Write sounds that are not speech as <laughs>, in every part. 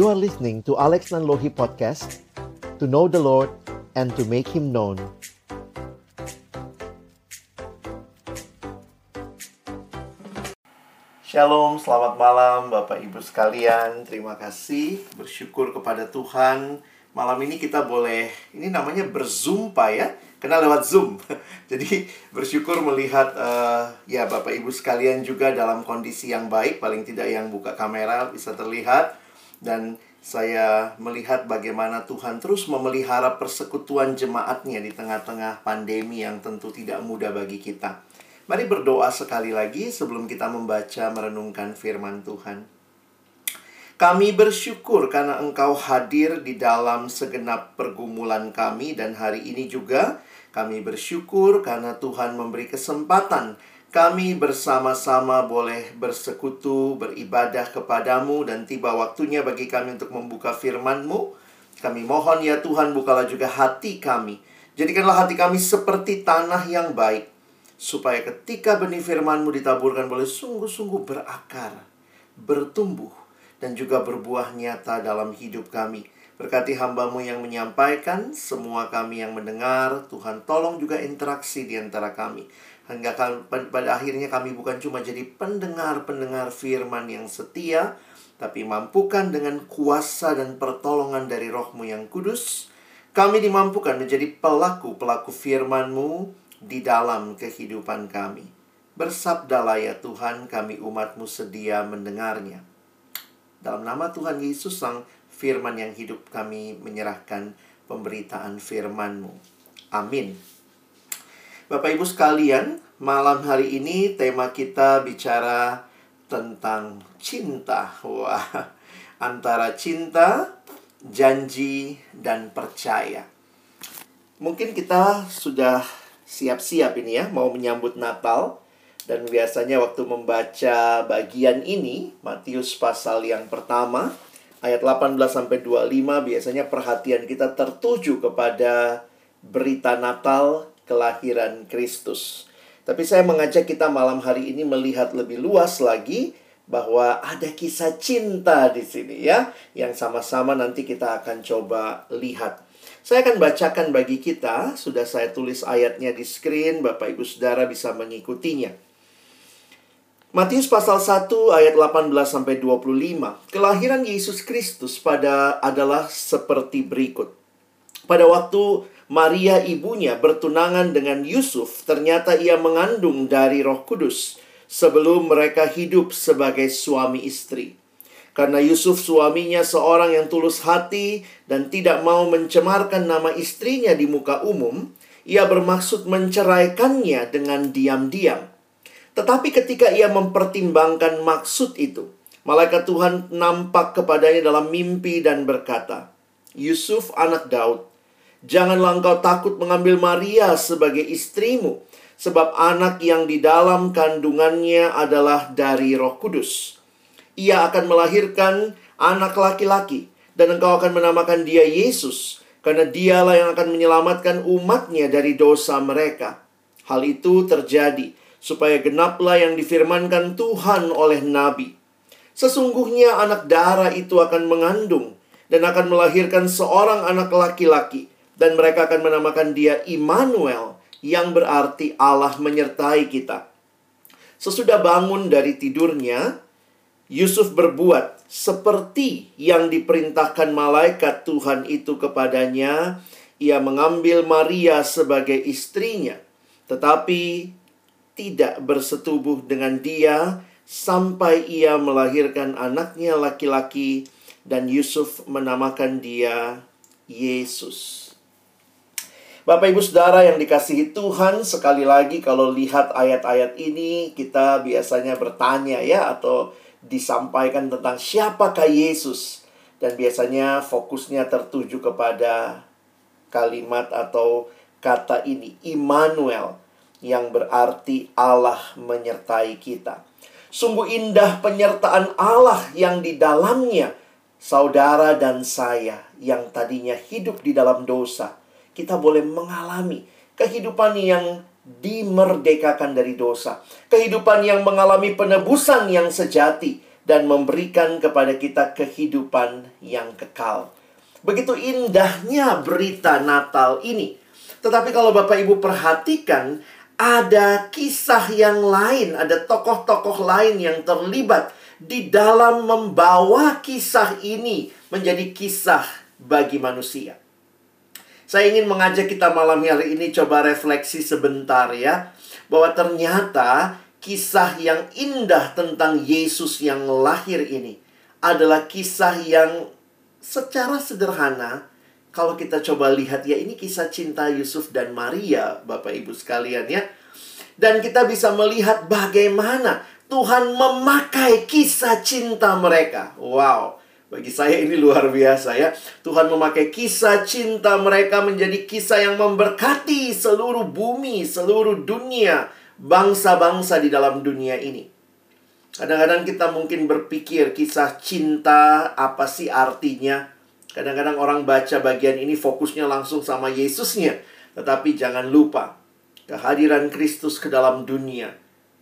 You are listening to Alex Nanlohi Podcast To know the Lord and to make Him known. Shalom, selamat malam Bapak Ibu sekalian. Terima kasih, bersyukur kepada Tuhan. Malam ini kita boleh, ini namanya berzumpa ya Kena lewat Zoom. <laughs> Jadi bersyukur melihat uh, ya Bapak Ibu sekalian juga dalam kondisi yang baik. Paling tidak yang buka kamera bisa terlihat Dan saya melihat bagaimana Tuhan terus memelihara persekutuan jemaatnya di tengah-tengah pandemi yang tentu tidak mudah bagi kita. Mari berdoa sekali lagi sebelum kita membaca merenungkan firman Tuhan. Kami bersyukur karena Engkau hadir di dalam segenap pergumulan kami dan hari ini juga kami bersyukur karena Tuhan memberi kesempatan kami bersama-sama boleh bersekutu, beribadah kepadamu dan tiba waktunya bagi kami untuk membuka firman-Mu. Kami mohon ya Tuhan bukalah juga hati kami. Jadikanlah hati kami seperti tanah yang baik. Supaya ketika benih firman-Mu ditaburkan boleh sungguh-sungguh berakar, bertumbuh, dan juga berbuah nyata dalam hidup kami. Berkati hambamu yang menyampaikan, semua kami yang mendengar, Tuhan tolong juga interaksi di antara kami. Hingga pada akhirnya kami bukan cuma jadi pendengar-pendengar firman yang setia, tapi mampukan dengan kuasa dan pertolongan dari rohmu yang kudus, kami dimampukan menjadi pelaku-pelaku firman-Mu di dalam kehidupan kami. Bersabdalah ya Tuhan, kami umatmu sedia mendengarnya. Dalam nama Tuhan Yesus Sang Firman yang hidup kami menyerahkan pemberitaan firman-Mu. Amin. Bapak Ibu sekalian, malam hari ini tema kita bicara tentang cinta. Wah, antara cinta, janji, dan percaya. Mungkin kita sudah siap-siap ini ya, mau menyambut Natal. Dan biasanya waktu membaca bagian ini, Matius pasal yang pertama, ayat 18 sampai 25 biasanya perhatian kita tertuju kepada berita Natal kelahiran Kristus. Tapi saya mengajak kita malam hari ini melihat lebih luas lagi bahwa ada kisah cinta di sini ya yang sama-sama nanti kita akan coba lihat. Saya akan bacakan bagi kita, sudah saya tulis ayatnya di screen, Bapak Ibu Saudara bisa mengikutinya. Matius pasal 1 ayat 18 sampai 25. Kelahiran Yesus Kristus pada adalah seperti berikut. Pada waktu Maria ibunya bertunangan dengan Yusuf, ternyata ia mengandung dari Roh Kudus sebelum mereka hidup sebagai suami istri. Karena Yusuf suaminya seorang yang tulus hati dan tidak mau mencemarkan nama istrinya di muka umum, ia bermaksud menceraikannya dengan diam-diam. Tetapi ketika ia mempertimbangkan maksud itu, malaikat Tuhan nampak kepadanya dalam mimpi dan berkata, "Yusuf, anak Daud, Janganlah engkau takut mengambil Maria sebagai istrimu, sebab anak yang di dalam kandungannya adalah dari Roh Kudus. Ia akan melahirkan anak laki-laki, dan engkau akan menamakan dia Yesus, karena dialah yang akan menyelamatkan umatnya dari dosa mereka. Hal itu terjadi supaya genaplah yang difirmankan Tuhan oleh nabi. Sesungguhnya anak darah itu akan mengandung dan akan melahirkan seorang anak laki-laki dan mereka akan menamakan dia Immanuel yang berarti Allah menyertai kita. Sesudah bangun dari tidurnya, Yusuf berbuat seperti yang diperintahkan malaikat Tuhan itu kepadanya. Ia mengambil Maria sebagai istrinya, tetapi tidak bersetubuh dengan dia sampai ia melahirkan anaknya laki-laki, dan Yusuf menamakan dia Yesus. Bapak Ibu Saudara yang dikasihi Tuhan, sekali lagi kalau lihat ayat-ayat ini kita biasanya bertanya ya atau disampaikan tentang siapakah Yesus dan biasanya fokusnya tertuju kepada kalimat atau kata ini Immanuel yang berarti Allah menyertai kita. Sungguh indah penyertaan Allah yang di dalamnya saudara dan saya yang tadinya hidup di dalam dosa kita boleh mengalami kehidupan yang dimerdekakan dari dosa, kehidupan yang mengalami penebusan yang sejati, dan memberikan kepada kita kehidupan yang kekal. Begitu indahnya berita Natal ini. Tetapi kalau Bapak Ibu perhatikan, ada kisah yang lain, ada tokoh-tokoh lain yang terlibat di dalam membawa kisah ini menjadi kisah bagi manusia. Saya ingin mengajak kita malam hari ini coba refleksi sebentar ya. Bahwa ternyata kisah yang indah tentang Yesus yang lahir ini adalah kisah yang secara sederhana kalau kita coba lihat ya ini kisah cinta Yusuf dan Maria Bapak Ibu sekalian ya dan kita bisa melihat bagaimana Tuhan memakai kisah cinta mereka wow bagi saya ini luar biasa ya. Tuhan memakai kisah cinta mereka menjadi kisah yang memberkati seluruh bumi, seluruh dunia bangsa-bangsa di dalam dunia ini. Kadang-kadang kita mungkin berpikir kisah cinta apa sih artinya? Kadang-kadang orang baca bagian ini fokusnya langsung sama Yesusnya. Tetapi jangan lupa kehadiran Kristus ke dalam dunia.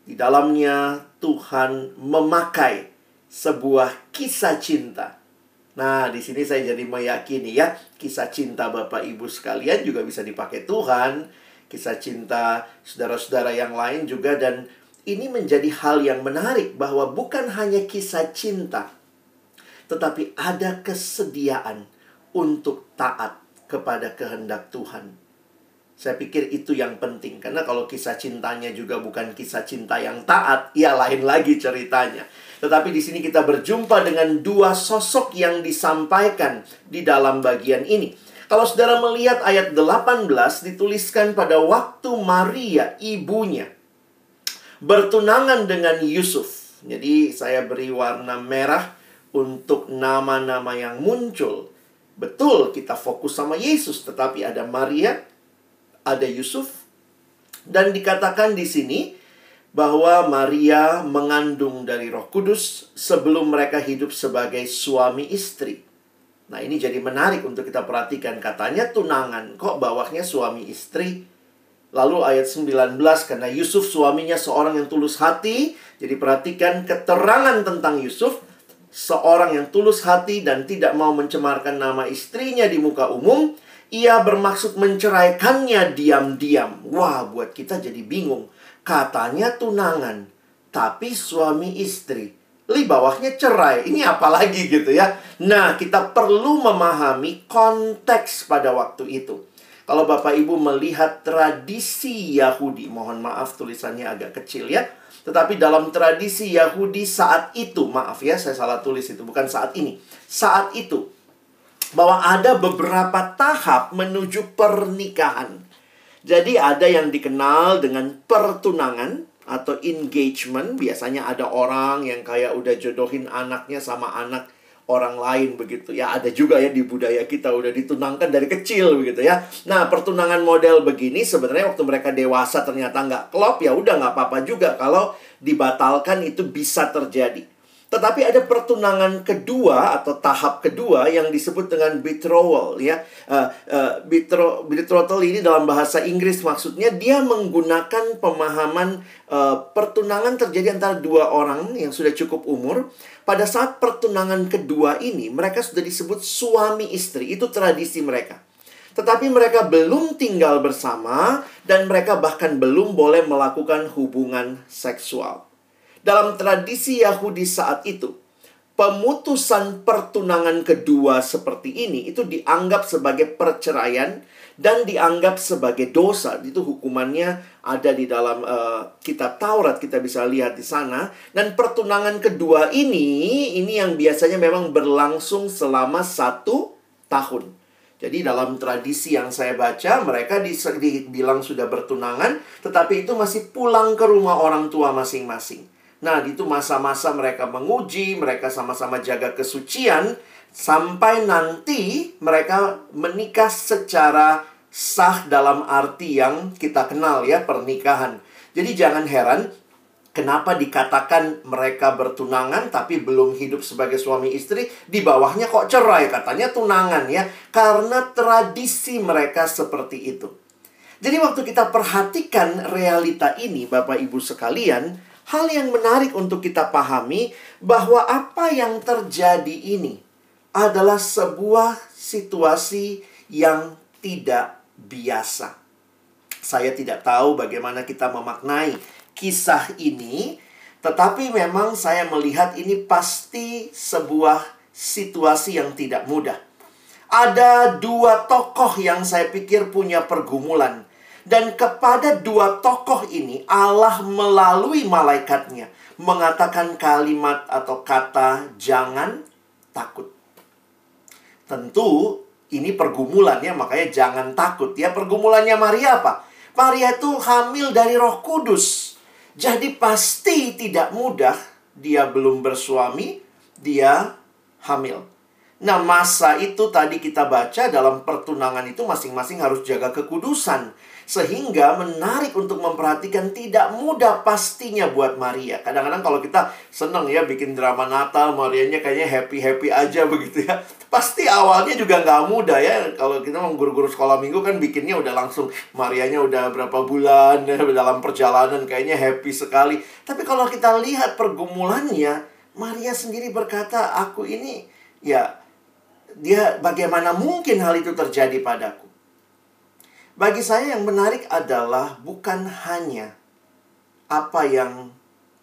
Di dalamnya Tuhan memakai sebuah kisah cinta. Nah, di sini saya jadi meyakini ya, kisah cinta Bapak Ibu sekalian juga bisa dipakai Tuhan kisah cinta saudara-saudara yang lain juga dan ini menjadi hal yang menarik bahwa bukan hanya kisah cinta tetapi ada kesediaan untuk taat kepada kehendak Tuhan. Saya pikir itu yang penting karena kalau kisah cintanya juga bukan kisah cinta yang taat, ya lain lagi ceritanya. Tetapi di sini kita berjumpa dengan dua sosok yang disampaikan di dalam bagian ini. Kalau saudara melihat ayat 18 dituliskan pada waktu Maria ibunya bertunangan dengan Yusuf. Jadi saya beri warna merah untuk nama-nama yang muncul. Betul kita fokus sama Yesus, tetapi ada Maria, ada Yusuf dan dikatakan di sini bahwa Maria mengandung dari Roh Kudus sebelum mereka hidup sebagai suami istri. Nah ini jadi menarik untuk kita perhatikan. Katanya tunangan, kok bawahnya suami istri? Lalu ayat 19, karena Yusuf suaminya seorang yang tulus hati. Jadi perhatikan keterangan tentang Yusuf. Seorang yang tulus hati dan tidak mau mencemarkan nama istrinya di muka umum. Ia bermaksud menceraikannya diam-diam. Wah, buat kita jadi bingung. Katanya tunangan, tapi suami istri li bawahnya cerai. Ini apa lagi gitu ya. Nah, kita perlu memahami konteks pada waktu itu. Kalau Bapak Ibu melihat tradisi Yahudi, mohon maaf tulisannya agak kecil ya. Tetapi dalam tradisi Yahudi saat itu, maaf ya saya salah tulis itu, bukan saat ini. Saat itu, bahwa ada beberapa tahap menuju pernikahan. Jadi ada yang dikenal dengan pertunangan, atau engagement. Biasanya ada orang yang kayak udah jodohin anaknya sama anak orang lain begitu. Ya ada juga ya di budaya kita udah ditunangkan dari kecil begitu ya. Nah pertunangan model begini sebenarnya waktu mereka dewasa ternyata nggak klop ya udah nggak apa-apa juga kalau dibatalkan itu bisa terjadi tetapi ada pertunangan kedua atau tahap kedua yang disebut dengan betrothal ya. Uh, uh, betro, betrothal ini dalam bahasa Inggris maksudnya dia menggunakan pemahaman uh, pertunangan terjadi antara dua orang yang sudah cukup umur. Pada saat pertunangan kedua ini mereka sudah disebut suami istri. Itu tradisi mereka. Tetapi mereka belum tinggal bersama dan mereka bahkan belum boleh melakukan hubungan seksual. Dalam tradisi Yahudi saat itu, pemutusan pertunangan kedua seperti ini itu dianggap sebagai perceraian dan dianggap sebagai dosa. Itu hukumannya ada di dalam uh, kitab Taurat kita bisa lihat di sana. Dan pertunangan kedua ini ini yang biasanya memang berlangsung selama satu tahun. Jadi dalam tradisi yang saya baca mereka dibilang sudah bertunangan, tetapi itu masih pulang ke rumah orang tua masing-masing. Nah, itu masa-masa mereka menguji, mereka sama-sama jaga kesucian, sampai nanti mereka menikah secara sah dalam arti yang kita kenal ya, pernikahan. Jadi jangan heran kenapa dikatakan mereka bertunangan tapi belum hidup sebagai suami istri, di bawahnya kok cerai, katanya tunangan ya, karena tradisi mereka seperti itu. Jadi waktu kita perhatikan realita ini Bapak Ibu sekalian, hal yang menarik untuk kita pahami bahwa apa yang terjadi ini adalah sebuah situasi yang tidak biasa. Saya tidak tahu bagaimana kita memaknai kisah ini, tetapi memang saya melihat ini pasti sebuah situasi yang tidak mudah. Ada dua tokoh yang saya pikir punya pergumulan dan kepada dua tokoh ini Allah melalui malaikatnya mengatakan kalimat atau kata jangan takut. Tentu ini pergumulannya makanya jangan takut ya. Pergumulannya Maria apa? Maria itu hamil dari Roh Kudus. Jadi pasti tidak mudah dia belum bersuami, dia hamil. Nah, masa itu tadi kita baca dalam pertunangan itu masing-masing harus jaga kekudusan. Sehingga menarik untuk memperhatikan tidak mudah pastinya buat Maria. Kadang-kadang kalau kita seneng ya bikin drama Natal, Marianya kayaknya happy-happy aja begitu ya. Pasti awalnya juga nggak mudah ya. Kalau kita mau guru-guru sekolah minggu kan bikinnya udah langsung Marianya udah berapa bulan <laughs> dalam perjalanan kayaknya happy sekali. Tapi kalau kita lihat pergumulannya, Maria sendiri berkata, aku ini ya dia bagaimana mungkin hal itu terjadi padaku. Bagi saya yang menarik adalah bukan hanya apa yang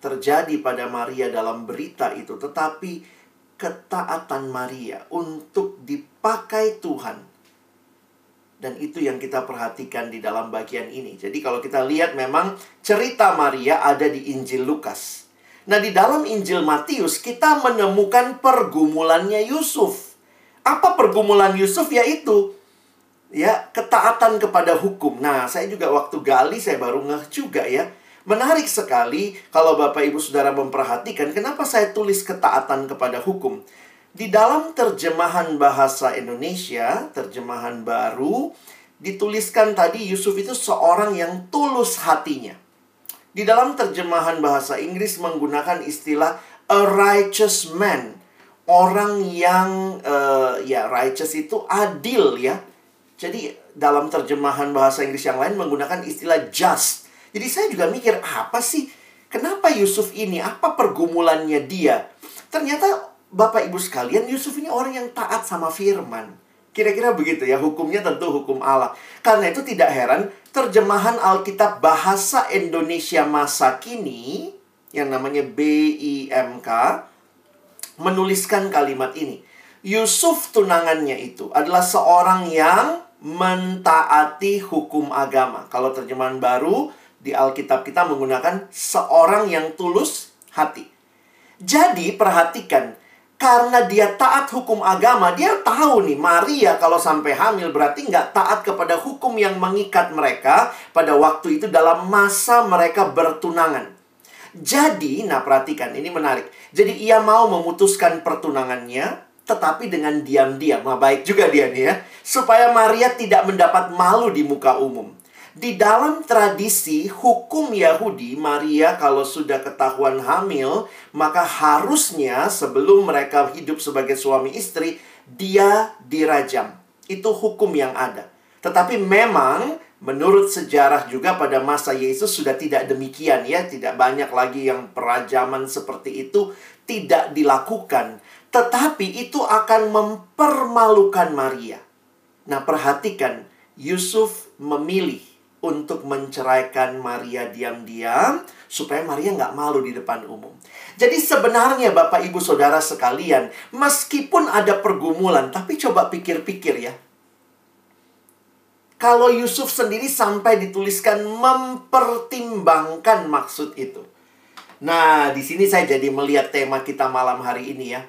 terjadi pada Maria dalam berita itu, tetapi ketaatan Maria untuk dipakai Tuhan. Dan itu yang kita perhatikan di dalam bagian ini. Jadi kalau kita lihat memang cerita Maria ada di Injil Lukas. Nah, di dalam Injil Matius kita menemukan pergumulannya Yusuf. Apa pergumulan Yusuf? Yaitu ya ketaatan kepada hukum. Nah, saya juga waktu gali saya baru ngeh juga ya. Menarik sekali kalau Bapak Ibu Saudara memperhatikan kenapa saya tulis ketaatan kepada hukum. Di dalam terjemahan bahasa Indonesia, terjemahan baru, dituliskan tadi Yusuf itu seorang yang tulus hatinya. Di dalam terjemahan bahasa Inggris menggunakan istilah a righteous man. Orang yang uh, ya righteous itu adil ya jadi dalam terjemahan bahasa Inggris yang lain menggunakan istilah just. Jadi saya juga mikir apa sih? Kenapa Yusuf ini? Apa pergumulannya dia? Ternyata Bapak Ibu sekalian, Yusuf ini orang yang taat sama firman. Kira-kira begitu ya, hukumnya tentu hukum Allah. Karena itu tidak heran, terjemahan Alkitab bahasa Indonesia masa kini, yang namanya BIMK, menuliskan kalimat ini. Yusuf tunangannya itu adalah seorang yang mentaati hukum agama. Kalau terjemahan baru di Alkitab kita menggunakan seorang yang tulus hati. Jadi perhatikan, karena dia taat hukum agama, dia tahu nih Maria kalau sampai hamil berarti nggak taat kepada hukum yang mengikat mereka pada waktu itu dalam masa mereka bertunangan. Jadi, nah perhatikan, ini menarik. Jadi ia mau memutuskan pertunangannya, tetapi dengan diam-diam. Nah, baik juga dia nih ya. Supaya Maria tidak mendapat malu di muka umum. Di dalam tradisi hukum Yahudi, Maria kalau sudah ketahuan hamil, maka harusnya sebelum mereka hidup sebagai suami istri, dia dirajam. Itu hukum yang ada. Tetapi memang menurut sejarah juga pada masa Yesus sudah tidak demikian ya, tidak banyak lagi yang perajaman seperti itu tidak dilakukan. Tetapi itu akan mempermalukan Maria. Nah, perhatikan, Yusuf memilih untuk menceraikan Maria diam-diam supaya Maria nggak malu di depan umum. Jadi sebenarnya Bapak Ibu Saudara sekalian, meskipun ada pergumulan, tapi coba pikir-pikir ya. Kalau Yusuf sendiri sampai dituliskan mempertimbangkan maksud itu. Nah, di sini saya jadi melihat tema kita malam hari ini ya.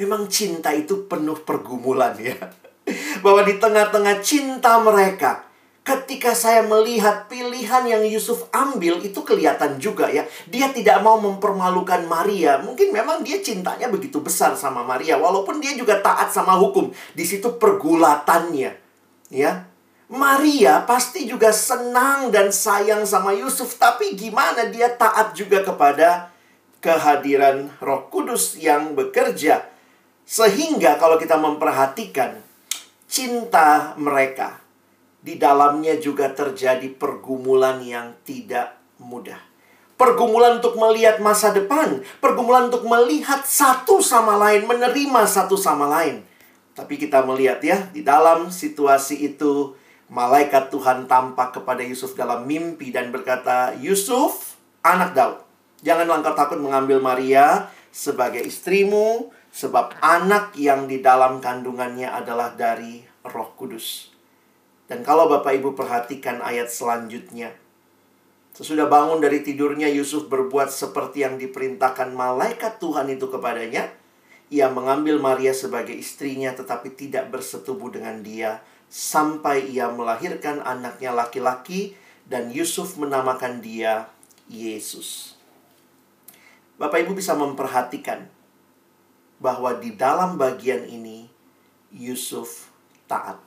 Memang cinta itu penuh pergumulan ya. <laughs> Bahwa di tengah-tengah cinta mereka, ketika saya melihat pilihan yang Yusuf ambil itu kelihatan juga ya. Dia tidak mau mempermalukan Maria. Mungkin memang dia cintanya begitu besar sama Maria walaupun dia juga taat sama hukum. Di situ pergulatannya. Ya. Maria pasti juga senang dan sayang sama Yusuf, tapi gimana dia taat juga kepada kehadiran Roh Kudus yang bekerja sehingga kalau kita memperhatikan cinta mereka, di dalamnya juga terjadi pergumulan yang tidak mudah. pergumulan untuk melihat masa depan, pergumulan untuk melihat satu sama lain, menerima satu sama lain. Tapi kita melihat ya, di dalam situasi itu malaikat Tuhan tampak kepada Yusuf dalam mimpi dan berkata, "Yusuf, anak Daud, janganlah engkau takut mengambil Maria sebagai istrimu, sebab anak yang di dalam kandungannya adalah dari Roh Kudus." Dan kalau Bapak Ibu perhatikan ayat selanjutnya, sesudah bangun dari tidurnya Yusuf berbuat seperti yang diperintahkan malaikat Tuhan itu kepadanya. Ia mengambil Maria sebagai istrinya tetapi tidak bersetubuh dengan dia sampai ia melahirkan anaknya laki-laki dan Yusuf menamakan dia Yesus. Bapak Ibu bisa memperhatikan bahwa di dalam bagian ini Yusuf taat.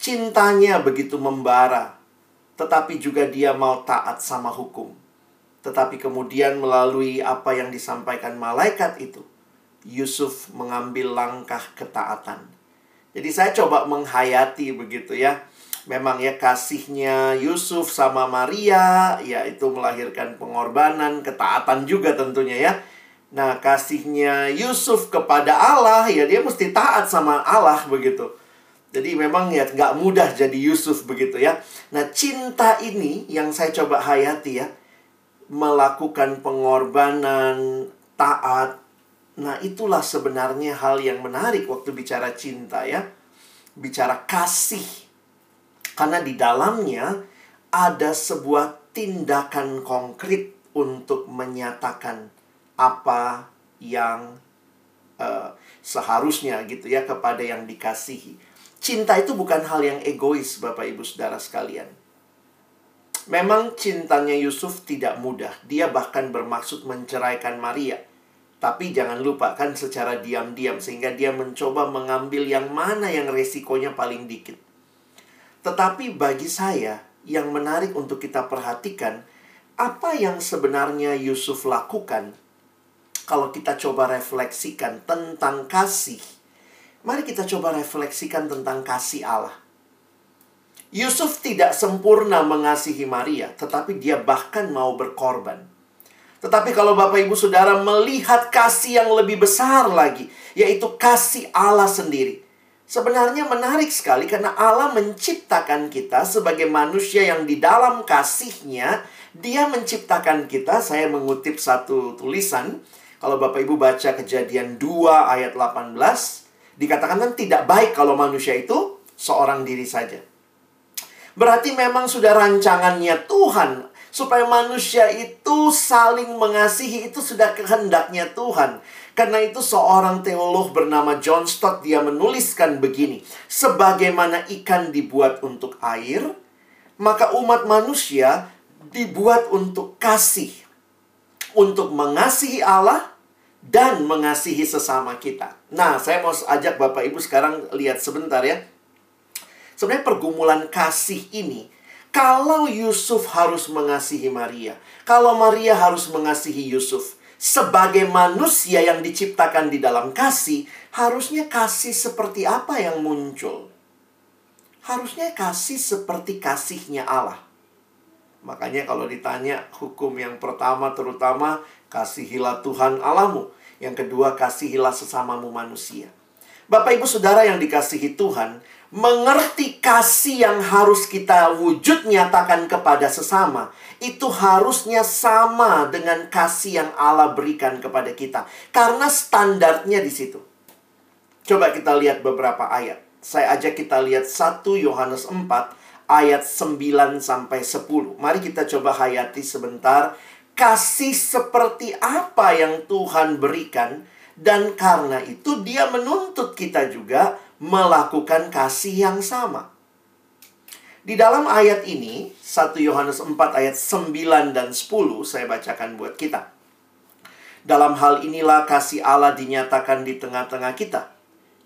Cintanya begitu membara, tetapi juga dia mau taat sama hukum. Tetapi kemudian melalui apa yang disampaikan malaikat itu, Yusuf mengambil langkah ketaatan jadi saya coba menghayati begitu ya. Memang ya kasihnya Yusuf sama Maria, ya itu melahirkan pengorbanan, ketaatan juga tentunya ya. Nah, kasihnya Yusuf kepada Allah, ya dia mesti taat sama Allah begitu. Jadi memang ya nggak mudah jadi Yusuf begitu ya. Nah, cinta ini yang saya coba hayati ya. Melakukan pengorbanan, taat, Nah, itulah sebenarnya hal yang menarik waktu bicara cinta ya. Bicara kasih. Karena di dalamnya ada sebuah tindakan konkret untuk menyatakan apa yang uh, seharusnya gitu ya kepada yang dikasihi. Cinta itu bukan hal yang egois Bapak Ibu Saudara sekalian. Memang cintanya Yusuf tidak mudah. Dia bahkan bermaksud menceraikan Maria. Tapi jangan lupa kan secara diam-diam sehingga dia mencoba mengambil yang mana yang resikonya paling dikit. Tetapi bagi saya yang menarik untuk kita perhatikan apa yang sebenarnya Yusuf lakukan kalau kita coba refleksikan tentang kasih. Mari kita coba refleksikan tentang kasih Allah. Yusuf tidak sempurna mengasihi Maria, tetapi dia bahkan mau berkorban. Tetapi kalau Bapak Ibu Saudara melihat kasih yang lebih besar lagi, yaitu kasih Allah sendiri. Sebenarnya menarik sekali karena Allah menciptakan kita sebagai manusia yang di dalam kasihnya, dia menciptakan kita, saya mengutip satu tulisan, kalau Bapak Ibu baca kejadian 2 ayat 18, dikatakan kan tidak baik kalau manusia itu seorang diri saja. Berarti memang sudah rancangannya Tuhan supaya manusia itu saling mengasihi itu sudah kehendaknya Tuhan. Karena itu seorang teolog bernama John Stott dia menuliskan begini, sebagaimana ikan dibuat untuk air, maka umat manusia dibuat untuk kasih, untuk mengasihi Allah dan mengasihi sesama kita. Nah, saya mau ajak Bapak Ibu sekarang lihat sebentar ya. Sebenarnya pergumulan kasih ini kalau Yusuf harus mengasihi Maria, kalau Maria harus mengasihi Yusuf, sebagai manusia yang diciptakan di dalam kasih, harusnya kasih seperti apa yang muncul? Harusnya kasih seperti kasihnya Allah. Makanya kalau ditanya hukum yang pertama terutama kasihilah Tuhan Allahmu. Yang kedua kasihilah sesamamu manusia. Bapak ibu saudara yang dikasihi Tuhan, mengerti kasih yang harus kita wujud nyatakan kepada sesama itu harusnya sama dengan kasih yang Allah berikan kepada kita karena standarnya di situ. Coba kita lihat beberapa ayat. Saya ajak kita lihat 1 Yohanes 4 ayat 9 sampai 10. Mari kita coba hayati sebentar kasih seperti apa yang Tuhan berikan dan karena itu dia menuntut kita juga melakukan kasih yang sama. Di dalam ayat ini, 1 Yohanes 4 ayat 9 dan 10 saya bacakan buat kita. Dalam hal inilah kasih Allah dinyatakan di tengah-tengah kita,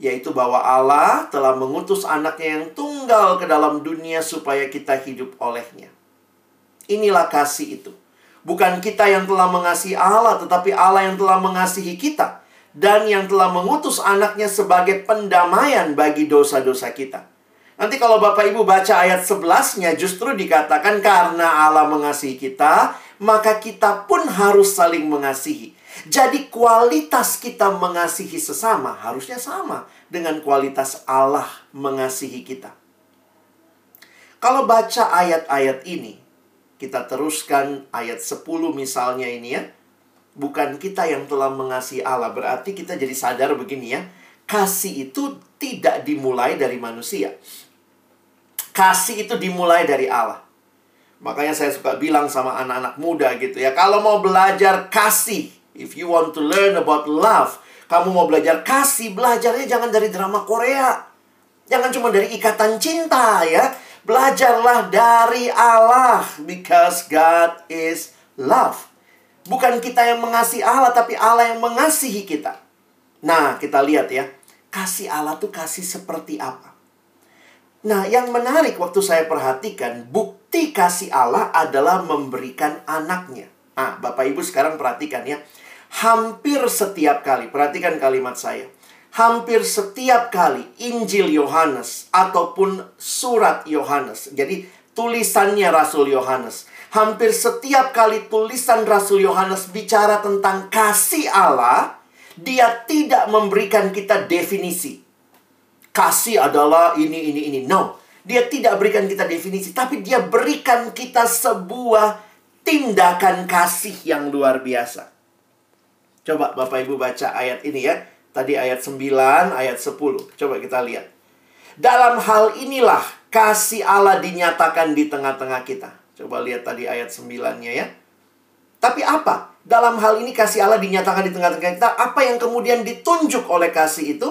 yaitu bahwa Allah telah mengutus anaknya yang tunggal ke dalam dunia supaya kita hidup olehnya. Inilah kasih itu. Bukan kita yang telah mengasihi Allah, tetapi Allah yang telah mengasihi kita dan yang telah mengutus anaknya sebagai pendamaian bagi dosa-dosa kita. Nanti kalau Bapak Ibu baca ayat 11-nya justru dikatakan karena Allah mengasihi kita, maka kita pun harus saling mengasihi. Jadi kualitas kita mengasihi sesama harusnya sama dengan kualitas Allah mengasihi kita. Kalau baca ayat-ayat ini, kita teruskan ayat 10 misalnya ini ya. Bukan kita yang telah mengasihi Allah, berarti kita jadi sadar begini ya. Kasih itu tidak dimulai dari manusia. Kasih itu dimulai dari Allah. Makanya saya suka bilang sama anak-anak muda gitu ya, kalau mau belajar kasih, if you want to learn about love, kamu mau belajar kasih, belajarnya jangan dari drama Korea. Jangan cuma dari ikatan cinta ya. Belajarlah dari Allah because God is love. Bukan kita yang mengasihi Allah tapi Allah yang mengasihi kita. Nah, kita lihat ya. Kasih Allah tuh kasih seperti apa? Nah, yang menarik waktu saya perhatikan, bukti kasih Allah adalah memberikan anaknya. Nah, Bapak Ibu sekarang perhatikan ya. Hampir setiap kali, perhatikan kalimat saya hampir setiap kali Injil Yohanes ataupun surat Yohanes. Jadi tulisannya Rasul Yohanes. Hampir setiap kali tulisan Rasul Yohanes bicara tentang kasih Allah, dia tidak memberikan kita definisi. Kasih adalah ini, ini, ini. No. Dia tidak berikan kita definisi, tapi dia berikan kita sebuah tindakan kasih yang luar biasa. Coba Bapak Ibu baca ayat ini ya. Tadi ayat 9, ayat 10. Coba kita lihat. Dalam hal inilah kasih Allah dinyatakan di tengah-tengah kita. Coba lihat tadi ayat 9-nya ya. Tapi apa? Dalam hal ini kasih Allah dinyatakan di tengah-tengah kita. Apa yang kemudian ditunjuk oleh kasih itu?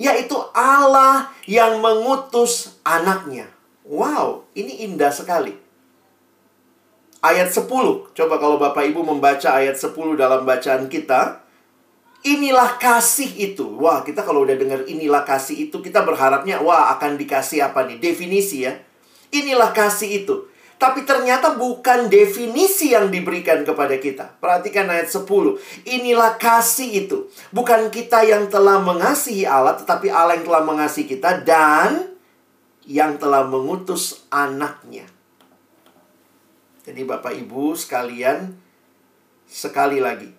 Yaitu Allah yang mengutus anaknya. Wow, ini indah sekali. Ayat 10. Coba kalau Bapak Ibu membaca ayat 10 dalam bacaan kita. Inilah kasih itu. Wah, kita kalau udah dengar inilah kasih itu, kita berharapnya, wah akan dikasih apa nih? Definisi ya. Inilah kasih itu. Tapi ternyata bukan definisi yang diberikan kepada kita. Perhatikan ayat 10. Inilah kasih itu. Bukan kita yang telah mengasihi Allah, tetapi Allah yang telah mengasihi kita dan yang telah mengutus anaknya. Jadi Bapak Ibu sekalian, sekali lagi,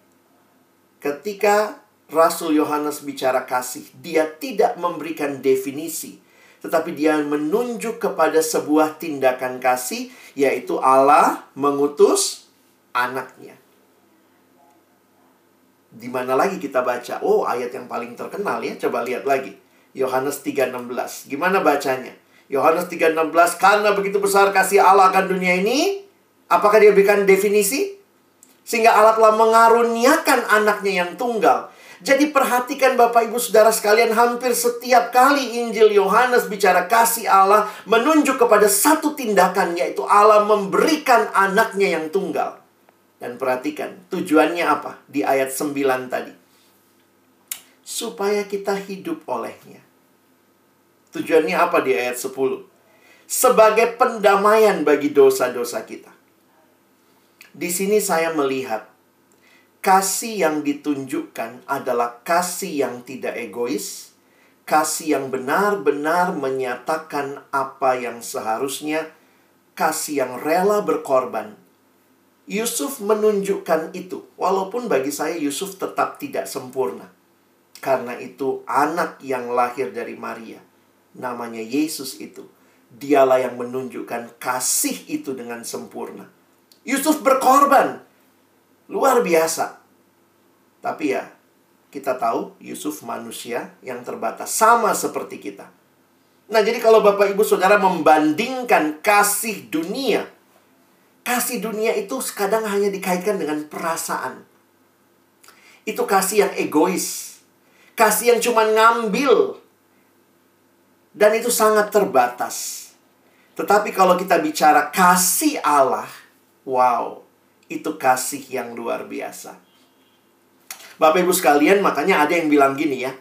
ketika Rasul Yohanes bicara kasih, dia tidak memberikan definisi, tetapi dia menunjuk kepada sebuah tindakan kasih, yaitu Allah mengutus anaknya. Di mana lagi kita baca? Oh, ayat yang paling terkenal ya. Coba lihat lagi. Yohanes 3:16. Gimana bacanya? Yohanes 3:16, karena begitu besar kasih Allah akan dunia ini, apakah dia berikan definisi? Sehingga Allah telah mengaruniakan anaknya yang tunggal. Jadi perhatikan Bapak Ibu Saudara sekalian hampir setiap kali Injil Yohanes bicara kasih Allah menunjuk kepada satu tindakan yaitu Allah memberikan anaknya yang tunggal. Dan perhatikan tujuannya apa di ayat 9 tadi. Supaya kita hidup olehnya. Tujuannya apa di ayat 10? Sebagai pendamaian bagi dosa-dosa kita. Di sini saya melihat kasih yang ditunjukkan adalah kasih yang tidak egois, kasih yang benar-benar menyatakan apa yang seharusnya, kasih yang rela berkorban. Yusuf menunjukkan itu, walaupun bagi saya Yusuf tetap tidak sempurna. Karena itu anak yang lahir dari Maria, namanya Yesus itu. Dialah yang menunjukkan kasih itu dengan sempurna. Yusuf berkorban. Luar biasa. Tapi ya, kita tahu Yusuf manusia yang terbatas. Sama seperti kita. Nah, jadi kalau Bapak Ibu Saudara membandingkan kasih dunia. Kasih dunia itu kadang hanya dikaitkan dengan perasaan. Itu kasih yang egois. Kasih yang cuma ngambil. Dan itu sangat terbatas. Tetapi kalau kita bicara kasih Allah, Wow, itu kasih yang luar biasa. Bapak Ibu sekalian, makanya ada yang bilang gini ya.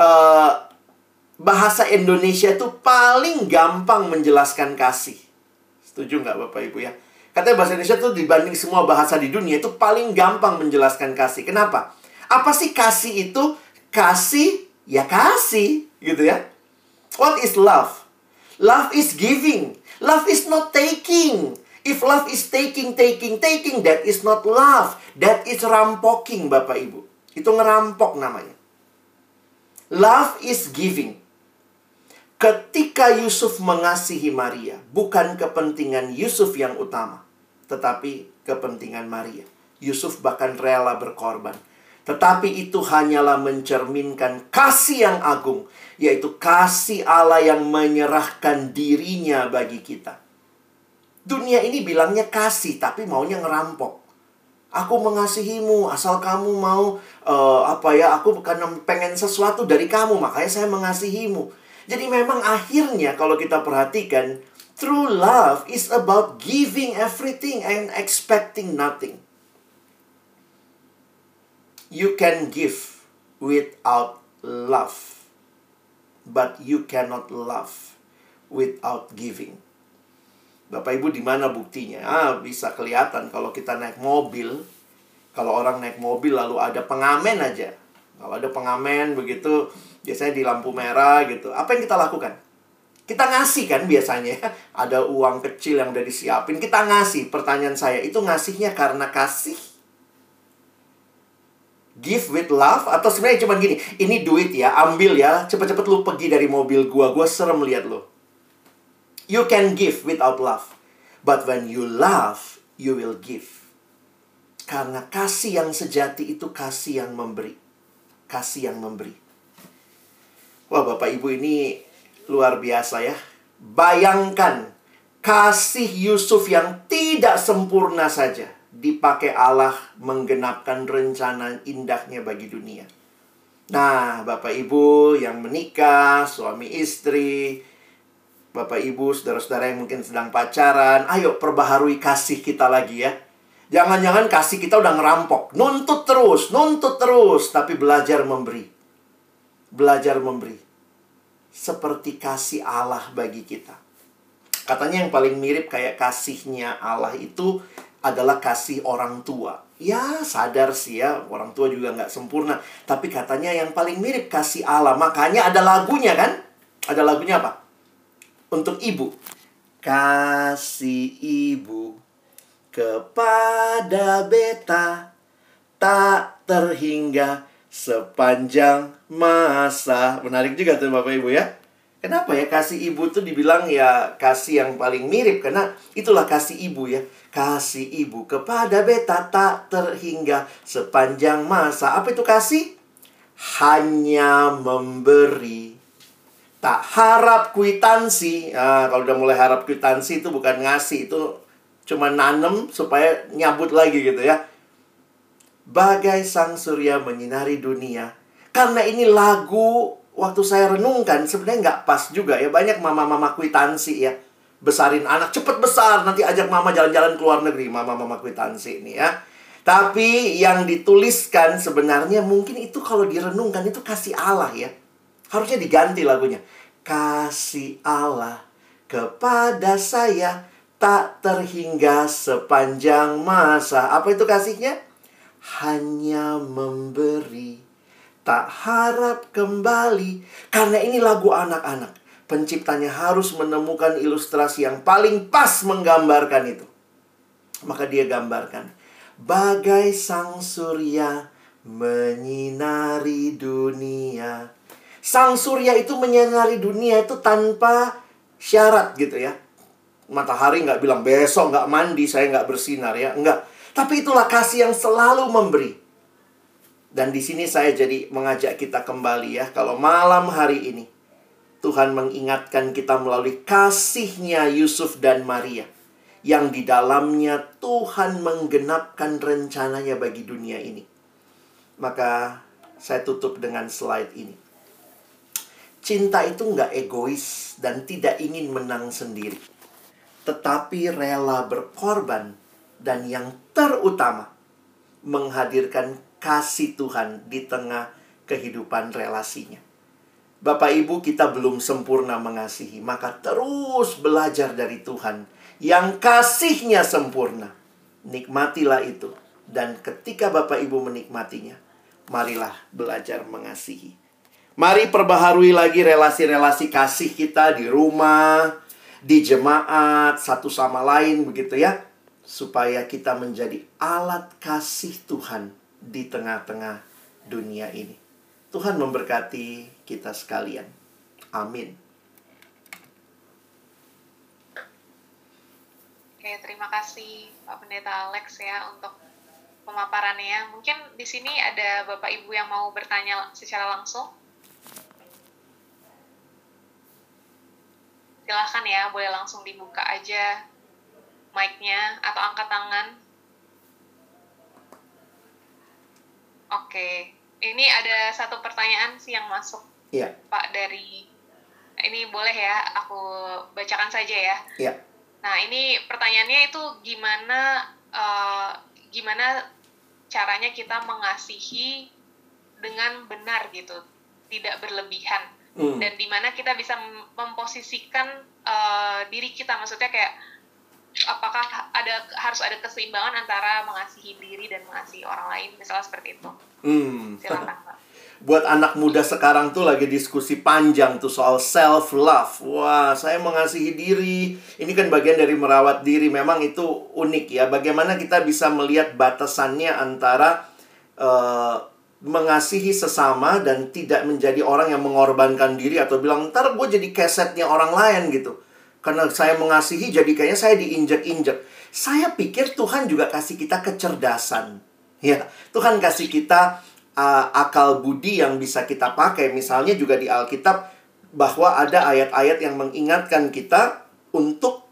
Uh, bahasa Indonesia itu paling gampang menjelaskan kasih. Setuju nggak Bapak Ibu ya? Katanya bahasa Indonesia itu dibanding semua bahasa di dunia itu paling gampang menjelaskan kasih. Kenapa? Apa sih kasih itu? Kasih, ya kasih, gitu ya. What is love? Love is giving. Love is not taking. If love is taking, taking, taking, that is not love. That is rampoking, Bapak Ibu. Itu ngerampok namanya. Love is giving. Ketika Yusuf mengasihi Maria, bukan kepentingan Yusuf yang utama, tetapi kepentingan Maria. Yusuf bahkan rela berkorban. Tetapi itu hanyalah mencerminkan kasih yang agung, yaitu kasih Allah yang menyerahkan dirinya bagi kita. Dunia ini bilangnya kasih, tapi maunya ngerampok. Aku mengasihimu, asal kamu mau uh, apa ya? Aku karena pengen sesuatu dari kamu, makanya saya mengasihimu. Jadi memang akhirnya kalau kita perhatikan, true love is about giving everything and expecting nothing. You can give without love, but you cannot love without giving. Bapak Ibu di mana buktinya? Ah, bisa kelihatan kalau kita naik mobil. Kalau orang naik mobil lalu ada pengamen aja. Kalau ada pengamen begitu, biasanya di lampu merah gitu. Apa yang kita lakukan? Kita ngasih kan biasanya. <laughs> Ada uang kecil yang udah disiapin, kita ngasih. Pertanyaan saya, itu ngasihnya karena kasih? Give with love? Atau sebenarnya cuma gini, ini duit ya, ambil ya. Cepet-cepet lu pergi dari mobil gua, gua serem lihat lu. You can give without love. But when you love, you will give. Karena kasih yang sejati itu kasih yang memberi. Kasih yang memberi. Wah, Bapak Ibu ini luar biasa ya. Bayangkan kasih Yusuf yang tidak sempurna saja dipakai Allah menggenapkan rencana indahnya bagi dunia. Nah, Bapak Ibu yang menikah, suami istri, Bapak Ibu, saudara-saudara yang mungkin sedang pacaran, ayo perbaharui kasih kita lagi ya. Jangan-jangan kasih kita udah ngerampok. Nuntut terus, nuntut terus. Tapi belajar memberi. Belajar memberi. Seperti kasih Allah bagi kita. Katanya yang paling mirip kayak kasihnya Allah itu adalah kasih orang tua. Ya sadar sih ya, orang tua juga nggak sempurna. Tapi katanya yang paling mirip kasih Allah. Makanya ada lagunya kan? Ada lagunya apa? Untuk ibu. Kasih ibu kepada beta tak terhingga sepanjang masa. Menarik juga tuh Bapak Ibu ya. Kenapa ya kasih ibu tuh dibilang ya kasih yang paling mirip karena itulah kasih ibu ya. Kasih ibu kepada beta tak terhingga sepanjang masa. Apa itu kasih? Hanya memberi tak harap kwitansi. Nah, kalau udah mulai harap kwitansi itu bukan ngasih, itu cuma nanem supaya nyabut lagi gitu ya. Bagai sang surya menyinari dunia. Karena ini lagu waktu saya renungkan sebenarnya nggak pas juga ya. Banyak mama-mama kwitansi ya. Besarin anak cepet besar nanti ajak mama jalan-jalan ke luar negeri mama-mama kwitansi ini ya. Tapi yang dituliskan sebenarnya mungkin itu kalau direnungkan itu kasih Allah ya. Harusnya diganti lagunya. Kasih Allah kepada saya tak terhingga sepanjang masa. Apa itu kasihnya? Hanya memberi, tak harap kembali. Karena ini lagu anak-anak. Penciptanya harus menemukan ilustrasi yang paling pas menggambarkan itu. Maka dia gambarkan. Bagai sang surya menyinari dunia Sang surya itu menyinari dunia itu tanpa syarat gitu ya. Matahari nggak bilang besok nggak mandi saya nggak bersinar ya, enggak. Tapi itulah kasih yang selalu memberi. Dan di sini saya jadi mengajak kita kembali ya, kalau malam hari ini Tuhan mengingatkan kita melalui kasihnya Yusuf dan Maria yang di dalamnya Tuhan menggenapkan rencananya bagi dunia ini. Maka saya tutup dengan slide ini. Cinta itu nggak egois dan tidak ingin menang sendiri. Tetapi rela berkorban dan yang terutama menghadirkan kasih Tuhan di tengah kehidupan relasinya. Bapak Ibu kita belum sempurna mengasihi, maka terus belajar dari Tuhan yang kasihnya sempurna. Nikmatilah itu. Dan ketika Bapak Ibu menikmatinya, marilah belajar mengasihi. Mari perbaharui lagi relasi-relasi kasih kita di rumah, di jemaat satu sama lain begitu ya supaya kita menjadi alat kasih Tuhan di tengah-tengah dunia ini. Tuhan memberkati kita sekalian. Amin. Oke, terima kasih Pak Pendeta Alex ya untuk pemaparannya. Mungkin di sini ada Bapak Ibu yang mau bertanya secara langsung. Silahkan ya, boleh langsung dibuka aja mic-nya atau angkat tangan. Oke, ini ada satu pertanyaan sih yang masuk, Iya. Pak dari ini boleh ya aku bacakan saja ya. Iya. Nah ini pertanyaannya itu gimana uh, gimana caranya kita mengasihi dengan benar gitu, tidak berlebihan Hmm. dan di mana kita bisa mem- memposisikan uh, diri kita, maksudnya kayak apakah ada harus ada keseimbangan antara mengasihi diri dan mengasihi orang lain, misalnya seperti itu. Hmm. Silakan Pak. <laughs> Buat anak muda sekarang tuh lagi diskusi panjang tuh soal self love. Wah, saya mengasihi diri. Ini kan bagian dari merawat diri. Memang itu unik ya. Bagaimana kita bisa melihat batasannya antara eh, mengasihi sesama dan tidak menjadi orang yang mengorbankan diri atau bilang ntar gue jadi kesetnya orang lain gitu. Karena saya mengasihi jadi kayaknya saya diinjek-injek. Saya pikir Tuhan juga kasih kita kecerdasan. Ya, Tuhan kasih kita uh, akal budi yang bisa kita pakai. Misalnya juga di Alkitab bahwa ada ayat-ayat yang mengingatkan kita untuk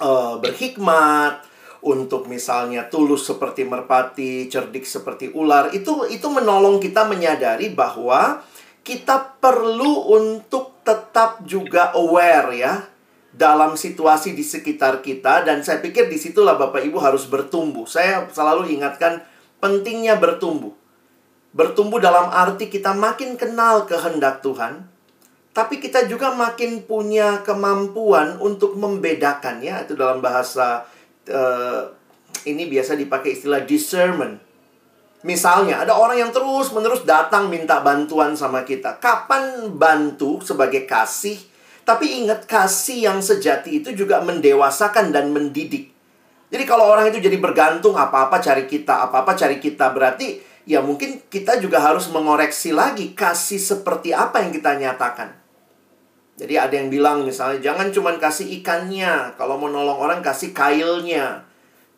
uh, berhikmat, untuk misalnya tulus seperti merpati, cerdik seperti ular. Itu itu menolong kita menyadari bahwa kita perlu untuk tetap juga aware ya dalam situasi di sekitar kita dan saya pikir di situlah Bapak Ibu harus bertumbuh. Saya selalu ingatkan pentingnya bertumbuh. Bertumbuh dalam arti kita makin kenal kehendak Tuhan, tapi kita juga makin punya kemampuan untuk membedakan ya itu dalam bahasa eh, ini biasa dipakai istilah discernment. Misalnya ada orang yang terus-menerus datang minta bantuan sama kita. Kapan bantu sebagai kasih? Tapi ingat kasih yang sejati itu juga mendewasakan dan mendidik. Jadi kalau orang itu jadi bergantung apa-apa cari kita, apa-apa cari kita berarti ya mungkin kita juga harus mengoreksi lagi kasih seperti apa yang kita nyatakan. Jadi ada yang bilang misalnya jangan cuma kasih ikannya, kalau mau nolong orang kasih kailnya.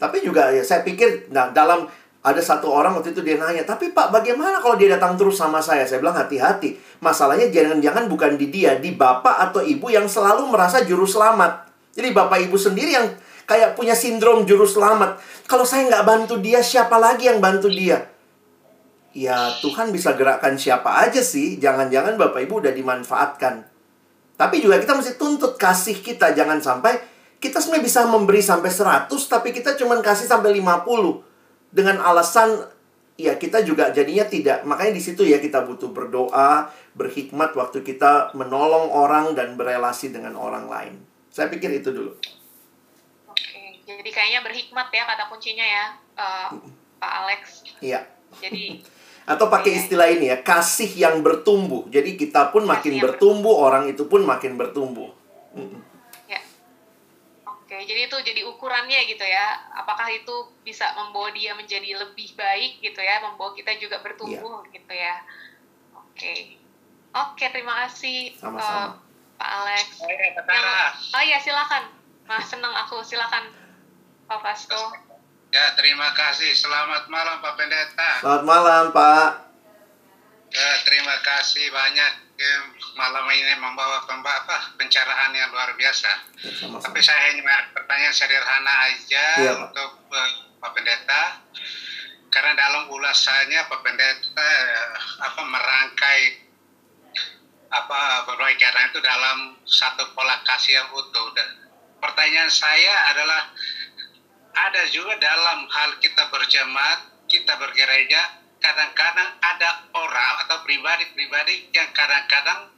Tapi juga ya saya pikir nah dalam ada satu orang waktu itu dia nanya, tapi Pak bagaimana kalau dia datang terus sama saya? Saya bilang hati-hati. Masalahnya jangan-jangan bukan di dia, di bapak atau ibu yang selalu merasa juru selamat. Jadi bapak ibu sendiri yang kayak punya sindrom juru selamat. Kalau saya nggak bantu dia, siapa lagi yang bantu dia? Ya Tuhan bisa gerakkan siapa aja sih. Jangan-jangan bapak ibu udah dimanfaatkan. Tapi juga kita mesti tuntut kasih kita. Jangan sampai kita sebenarnya bisa memberi sampai 100, tapi kita cuma kasih sampai 50 dengan alasan ya kita juga jadinya tidak makanya di situ ya kita butuh berdoa berhikmat waktu kita menolong orang dan berelasi dengan orang lain saya pikir itu dulu Oke, jadi kayaknya berhikmat ya kata kuncinya ya, eh, Pak Alex. iya Jadi <laughs> atau pakai istilah ini ya kasih yang bertumbuh jadi kita pun makin Kasih yang bertumbuh orang itu pun makin bertumbuh ya, oke, jadi itu jadi ukurannya gitu ya. Apakah itu bisa membawa dia menjadi lebih baik gitu ya, membawa kita juga bertumbuh Iya. gitu ya. Oke, oke, terima kasih Sama-sama. eh, Pak Alex. Saya Yang- Tara. oh iya silakan, Mas senang aku silakan Pak Vasco. Ya, terima kasih. Selamat malam Pak Pendeta. selamat malam pak Ya, terima kasih banyak ya, malam ini membawa pemba- apa, pencerahan yang luar biasa. Ya, Tapi saya hanya pertanyaan sederhana aja Iya, Pak. untuk eh, Pak Pendeta. Karena dalam ulasannya Pak Pendeta eh, apa merangkai apa berbagai keadaan itu dalam satu pola kasih yang utuh. Dan pertanyaan saya adalah ada juga dalam hal kita berjemaat, kita bergereja, kadang-kadang ada orang atau pribadi-pribadi yang kadang-kadang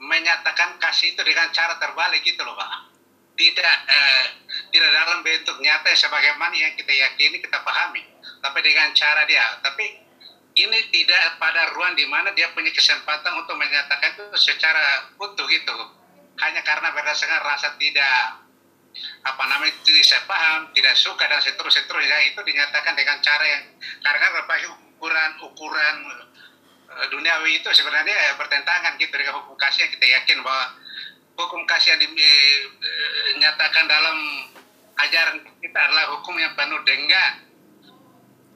menyatakan kasih itu dengan cara terbalik gitu loh Pak. Tidak eh, tidak dalam bentuk nyata sebagaimana yang kita yakini, kita pahami, tapi dengan cara dia. Tapi ini tidak pada ruang di mana dia punya kesempatan untuk menyatakan itu secara utuh gitu. hanya karena berdasarkan rasa tidak apa namanya tidak saya paham, tidak suka dan seterusnya seterusnya itu dinyatakan dengan cara yang karena berbagai ukuran ukuran uh, duniawi itu sebenarnya eh, bertentangan gitu dengan hukum kasih yang kita yakin bahwa hukum kasih yang dinyatakan dalam ajaran kita adalah hukum yang penuh dengan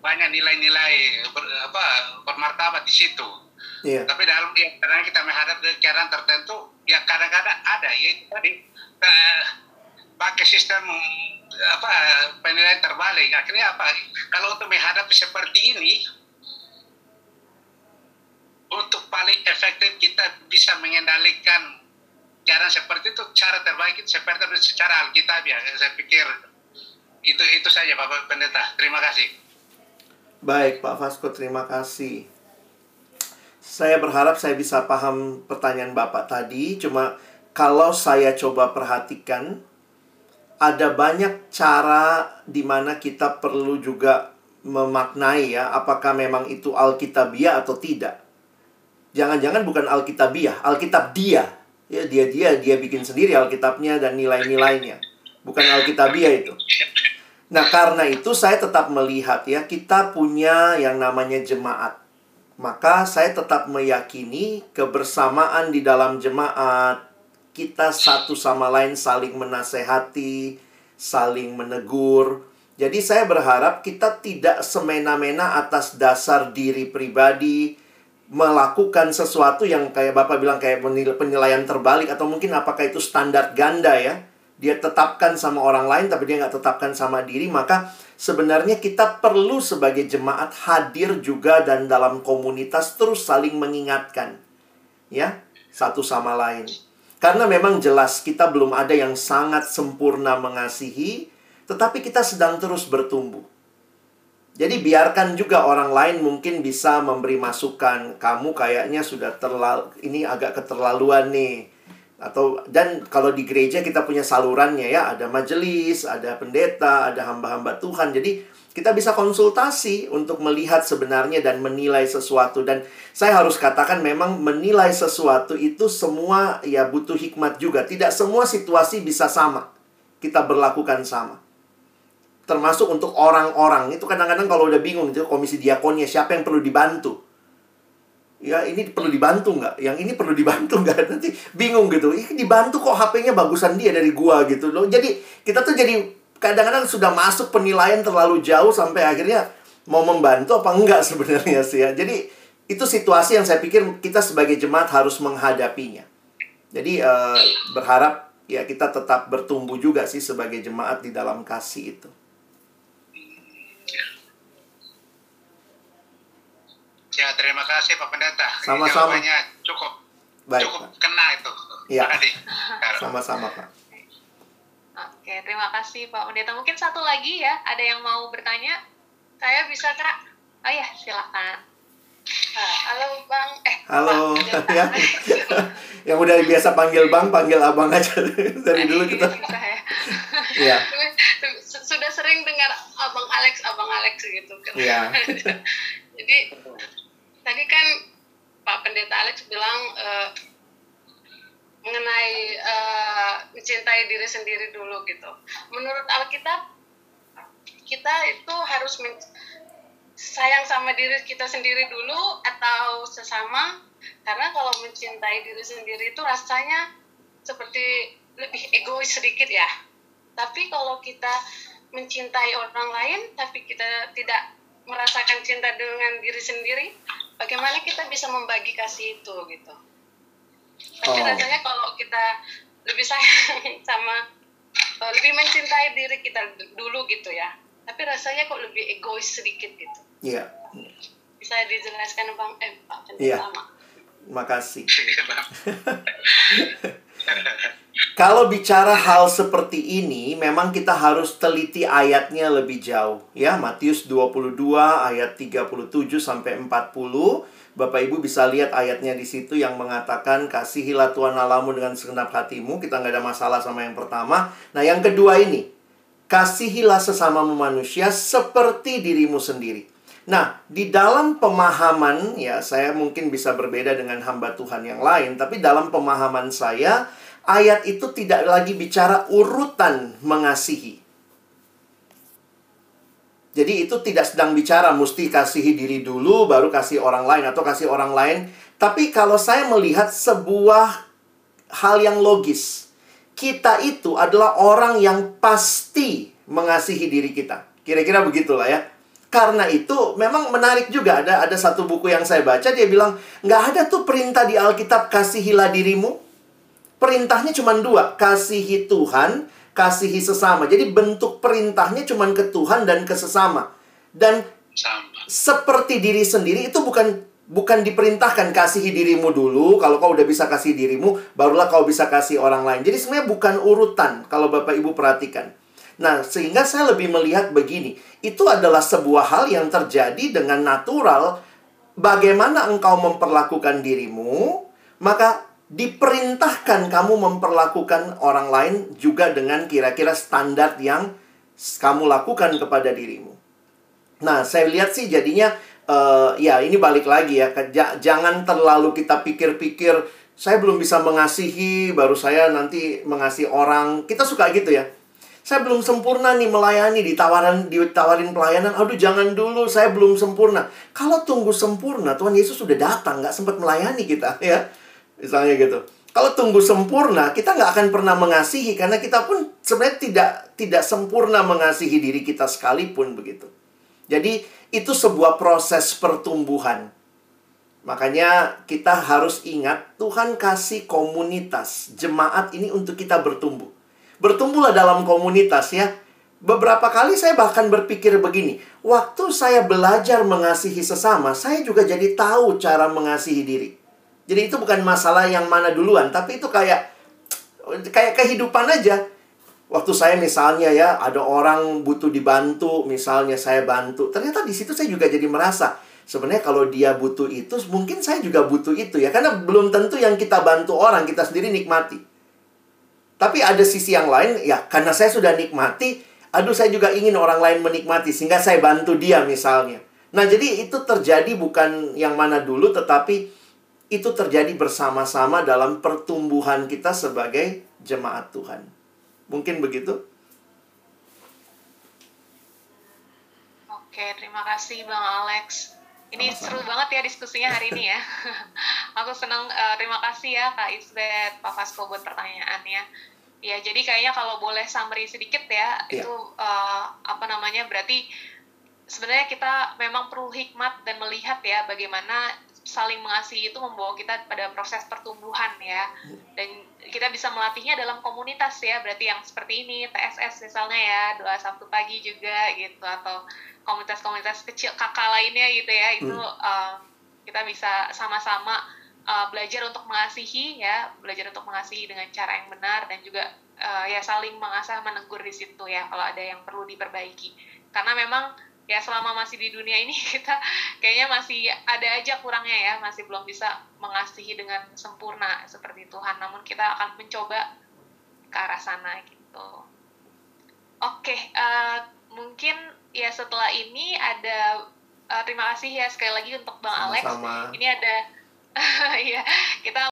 banyak nilai-nilai ber, apa bermartabat di situ. Yeah. Tapi dalam ya, kadang kita menghadap keadaan tertentu, ya kadang-kadang ada ya itu tadi pakai sistem apa penilaian terbalik. Akhirnya apa? Kalau untuk menghadapi seperti ini, untuk paling efektif kita bisa mengendalikan cara seperti itu cara terbaik seperti secara alkitabiah saya pikir itu itu saja Bapak Pendeta terima kasih baik Pak Vasco terima kasih saya berharap saya bisa paham pertanyaan Bapak tadi cuma kalau saya coba perhatikan ada banyak cara di mana kita perlu juga memaknai ya apakah memang itu alkitabiah atau tidak jangan-jangan bukan alkitabiah alkitab dia Ya, dia dia dia bikin sendiri Alkitabnya dan nilai-nilainya. Bukan Alkitabiah itu. Nah, karena itu saya tetap melihat ya, kita punya yang namanya jemaat. Maka saya tetap meyakini kebersamaan di dalam jemaat, kita satu sama lain saling menasehati, saling menegur. Jadi saya berharap kita tidak semena-mena atas dasar diri pribadi, melakukan sesuatu yang kayak Bapak bilang kayak penilaian terbalik atau mungkin apakah itu standar ganda ya. Dia tetapkan sama orang lain tapi dia nggak tetapkan sama diri, maka sebenarnya kita perlu sebagai jemaat hadir juga dan dalam komunitas terus saling mengingatkan. Ya, satu sama lain. Karena memang jelas kita belum ada yang sangat sempurna mengasihi, tetapi kita sedang terus bertumbuh. Jadi biarkan juga orang lain mungkin bisa memberi masukan. Kamu kayaknya sudah terlalu ini agak keterlaluan nih. Atau dan kalau di gereja kita punya salurannya ya, ada majelis, ada pendeta, ada hamba-hamba Tuhan. Jadi kita bisa konsultasi untuk melihat sebenarnya dan menilai sesuatu. Dan saya harus katakan memang menilai sesuatu itu semua ya butuh hikmat juga. Tidak semua situasi bisa sama. Kita berlakukan sama. Termasuk untuk orang-orang. Itu kadang-kadang kalau udah bingung itu komisi diakonnya siapa yang perlu dibantu? Ya ini perlu dibantu nggak? Yang ini perlu dibantu nggak? Nanti bingung gitu. Ini dibantu kok HP-nya bagusan dia dari gua gitu loh. Jadi kita tuh jadi kadang-kadang sudah masuk penilaian terlalu jauh sampai akhirnya mau membantu apa enggak <laughs> sebenarnya sih ya jadi itu situasi yang saya pikir kita sebagai jemaat harus menghadapinya jadi uh, berharap ya kita tetap bertumbuh juga sih sebagai jemaat di dalam kasih itu Ya, terima kasih Pak Pendeta. Sama-sama. cukup. Baik, cukup Pak. kena itu. Iya. <laughs> Sama-sama, Pak. Oke, terima kasih Pak Pendeta. Mungkin satu lagi ya, ada yang mau bertanya? Saya bisa, Kak? Oh ya, silakan. Ah, halo Bang, eh Halo, <laughs> ya. <laughs> yang udah biasa panggil Bang, panggil Abang aja <laughs> dari dulu kita. Iya. Sudah sering dengar Abang Alex, Abang Alex gitu kan. Iya. Jadi tadi kan Pak Pendeta Alex bilang uh, mengenai uh, mencintai diri sendiri dulu gitu. Menurut Alkitab kita itu harus sayang sama diri kita sendiri dulu atau sesama karena kalau mencintai diri sendiri itu rasanya seperti lebih egois sedikit ya. Tapi kalau kita mencintai orang lain tapi kita tidak merasakan cinta dengan diri sendiri, bagaimana kita bisa membagi kasih itu gitu. Tapi oh. rasanya kalau kita lebih sayang <laughs> sama uh, lebih mencintai diri kita dulu gitu ya. Tapi rasanya kok lebih egois sedikit gitu. Iya. Bisa dijelaskan Bang eh Pak Iya. Makasih. <laughs> Kalau bicara hal seperti ini, memang kita harus teliti ayatnya lebih jauh. Ya, Matius 22 ayat 37 sampai 40. Bapak Ibu bisa lihat ayatnya di situ yang mengatakan kasihilah Tuhan Allahmu dengan segenap hatimu. Kita nggak ada masalah sama yang pertama. Nah, yang kedua ini, kasihilah sesamamu manusia seperti dirimu sendiri. Nah, di dalam pemahaman ya saya mungkin bisa berbeda dengan hamba Tuhan yang lain, tapi dalam pemahaman saya ayat itu tidak lagi bicara urutan mengasihi. Jadi itu tidak sedang bicara mesti kasihi diri dulu baru kasih orang lain atau kasih orang lain. Tapi kalau saya melihat sebuah hal yang logis. Kita itu adalah orang yang pasti mengasihi diri kita. Kira-kira begitulah ya. Karena itu memang menarik juga ada ada satu buku yang saya baca dia bilang nggak ada tuh perintah di Alkitab kasihilah dirimu. Perintahnya cuma dua, kasihi Tuhan, kasihi sesama. Jadi bentuk perintahnya cuma ke Tuhan dan ke sesama. Dan Sama. seperti diri sendiri itu bukan bukan diperintahkan kasihi dirimu dulu. Kalau kau udah bisa kasih dirimu, barulah kau bisa kasih orang lain. Jadi sebenarnya bukan urutan kalau Bapak Ibu perhatikan. Nah, sehingga saya lebih melihat begini. Itu adalah sebuah hal yang terjadi dengan natural. Bagaimana engkau memperlakukan dirimu, maka diperintahkan kamu memperlakukan orang lain juga dengan kira-kira standar yang kamu lakukan kepada dirimu. Nah, saya lihat sih jadinya uh, ya ini balik lagi ya. Jangan terlalu kita pikir-pikir saya belum bisa mengasihi, baru saya nanti mengasihi orang. Kita suka gitu ya saya belum sempurna nih melayani ditawaran ditawarin pelayanan. Aduh jangan dulu, saya belum sempurna. Kalau tunggu sempurna, Tuhan Yesus sudah datang, nggak sempat melayani kita <laughs> ya. Misalnya gitu. Kalau tunggu sempurna, kita nggak akan pernah mengasihi karena kita pun sebenarnya tidak tidak sempurna mengasihi diri kita sekalipun begitu. Jadi itu sebuah proses pertumbuhan. Makanya kita harus ingat Tuhan kasih komunitas jemaat ini untuk kita bertumbuh. Bertumbuhlah dalam komunitas ya. Beberapa kali saya bahkan berpikir begini, waktu saya belajar mengasihi sesama, saya juga jadi tahu cara mengasihi diri. Jadi itu bukan masalah yang mana duluan, tapi itu kayak kayak kehidupan aja. Waktu saya misalnya ya ada orang butuh dibantu, misalnya saya bantu. Ternyata di situ saya juga jadi merasa sebenarnya kalau dia butuh itu, mungkin saya juga butuh itu ya. Karena belum tentu yang kita bantu orang kita sendiri nikmati. Tapi ada sisi yang lain, ya karena saya sudah nikmati, aduh saya juga ingin orang lain menikmati, sehingga saya bantu dia misalnya. Nah, jadi itu terjadi bukan yang mana dulu, tetapi itu terjadi bersama-sama dalam pertumbuhan kita sebagai jemaat Tuhan. Mungkin begitu? Oke, terima kasih Bang Alex. Ini seru banget ya diskusinya hari ini ya. <laughs> Aku senang uh, terima kasih ya Kak Isbet, Pak Fasko buat pertanyaannya. Ya, jadi kayaknya kalau boleh summary sedikit ya, yeah. itu uh, apa namanya berarti sebenarnya kita memang perlu hikmat dan melihat ya bagaimana saling mengasihi itu membawa kita pada proses pertumbuhan ya. Dan kita bisa melatihnya dalam komunitas ya berarti yang seperti ini TSS misalnya ya doa Sabtu pagi juga gitu atau komunitas-komunitas kecil kakak lainnya gitu ya itu uh, kita bisa sama-sama uh, belajar untuk mengasihi ya belajar untuk mengasihi dengan cara yang benar dan juga uh, ya saling mengasah menegur di situ ya kalau ada yang perlu diperbaiki karena memang ya selama masih di dunia ini <laughs> kita kayaknya masih ada aja kurangnya ya masih belum bisa mengasihi dengan sempurna seperti Tuhan namun kita akan mencoba ke arah sana gitu oke okay, uh, mungkin ya setelah ini ada uh, terima kasih ya sekali lagi untuk Bang Alex. Sama. Ini ada <laughs> ya kita